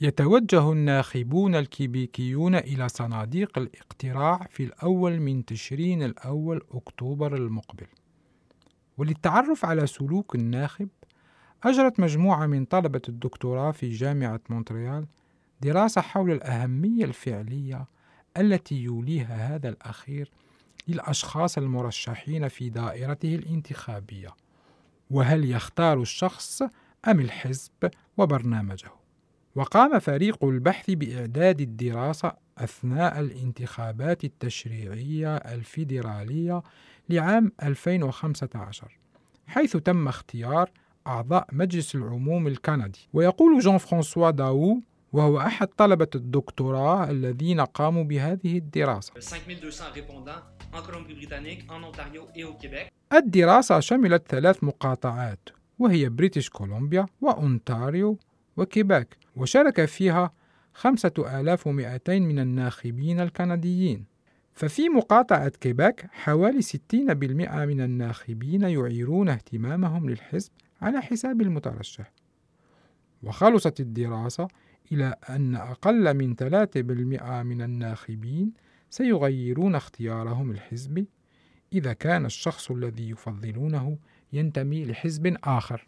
يتوجه الناخبون الكيبيكيون إلى صناديق الاقتراع في الأول من تشرين الأول أكتوبر المقبل. وللتعرف على سلوك الناخب أجرت مجموعة من طلبة الدكتوراه في جامعة مونتريال دراسة حول الأهمية الفعلية التي يوليها هذا الأخير للأشخاص المرشحين في دائرته الانتخابية. وهل يختار الشخص أم الحزب وبرنامجه؟ وقام فريق البحث بإعداد الدراسة أثناء الانتخابات التشريعية الفيدرالية لعام 2015 حيث تم اختيار أعضاء مجلس العموم الكندي. ويقول جون فرانسوا داو وهو أحد طلبة الدكتوراه الذين قاموا بهذه الدراسة الدراسة شملت ثلاث مقاطعات وهي بريتيش كولومبيا وأونتاريو وكيباك وشارك فيها 5200 من الناخبين الكنديين. ففي مقاطعة كيباك حوالي 60% من الناخبين يعيرون اهتمامهم للحزب على حساب المترشح. وخلصت الدراسة إلى أن أقل من 3% من الناخبين سيغيرون اختيارهم الحزبي إذا كان الشخص الذي يفضلونه ينتمي لحزب آخر.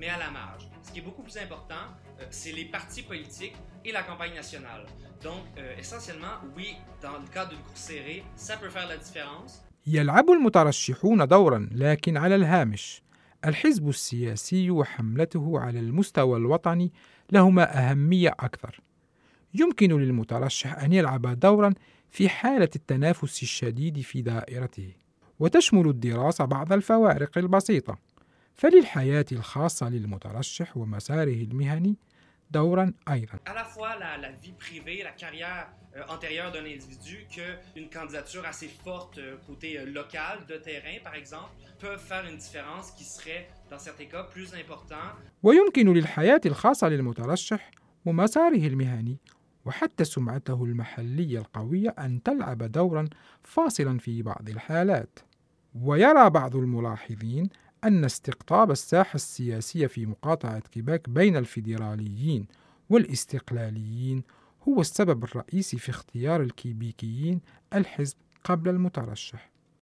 Mais à la marge. Ce qui est beaucoup plus important, euh, c'est les partis politiques et la campagne nationale. Donc, euh, essentiellement, oui, dans le cas d'une course serrée, ça peut faire la différence. يلعب المترشحون دورا لكن على الهامش الحزب السياسي وحملته على المستوى الوطني لهما أهمية أكثر. يمكن للمترشح أن يلعب دورا في حالة التنافس الشديد في دائرته، وتشمل الدراسة بعض الفوارق البسيطة، فللحياة الخاصة للمترشح ومساره المهني دورا أيضا. ويمكن للحياة الخاصة للمترشح ومساره المهني وحتى سمعته المحلية القوية أن تلعب دورا فاصلا في بعض الحالات. ويرى بعض الملاحظين أن استقطاب الساحة السياسية في مقاطعة كيباك بين الفيدراليين والاستقلاليين هو السبب الرئيسي في اختيار الكيبيكيين الحزب قبل المترشح.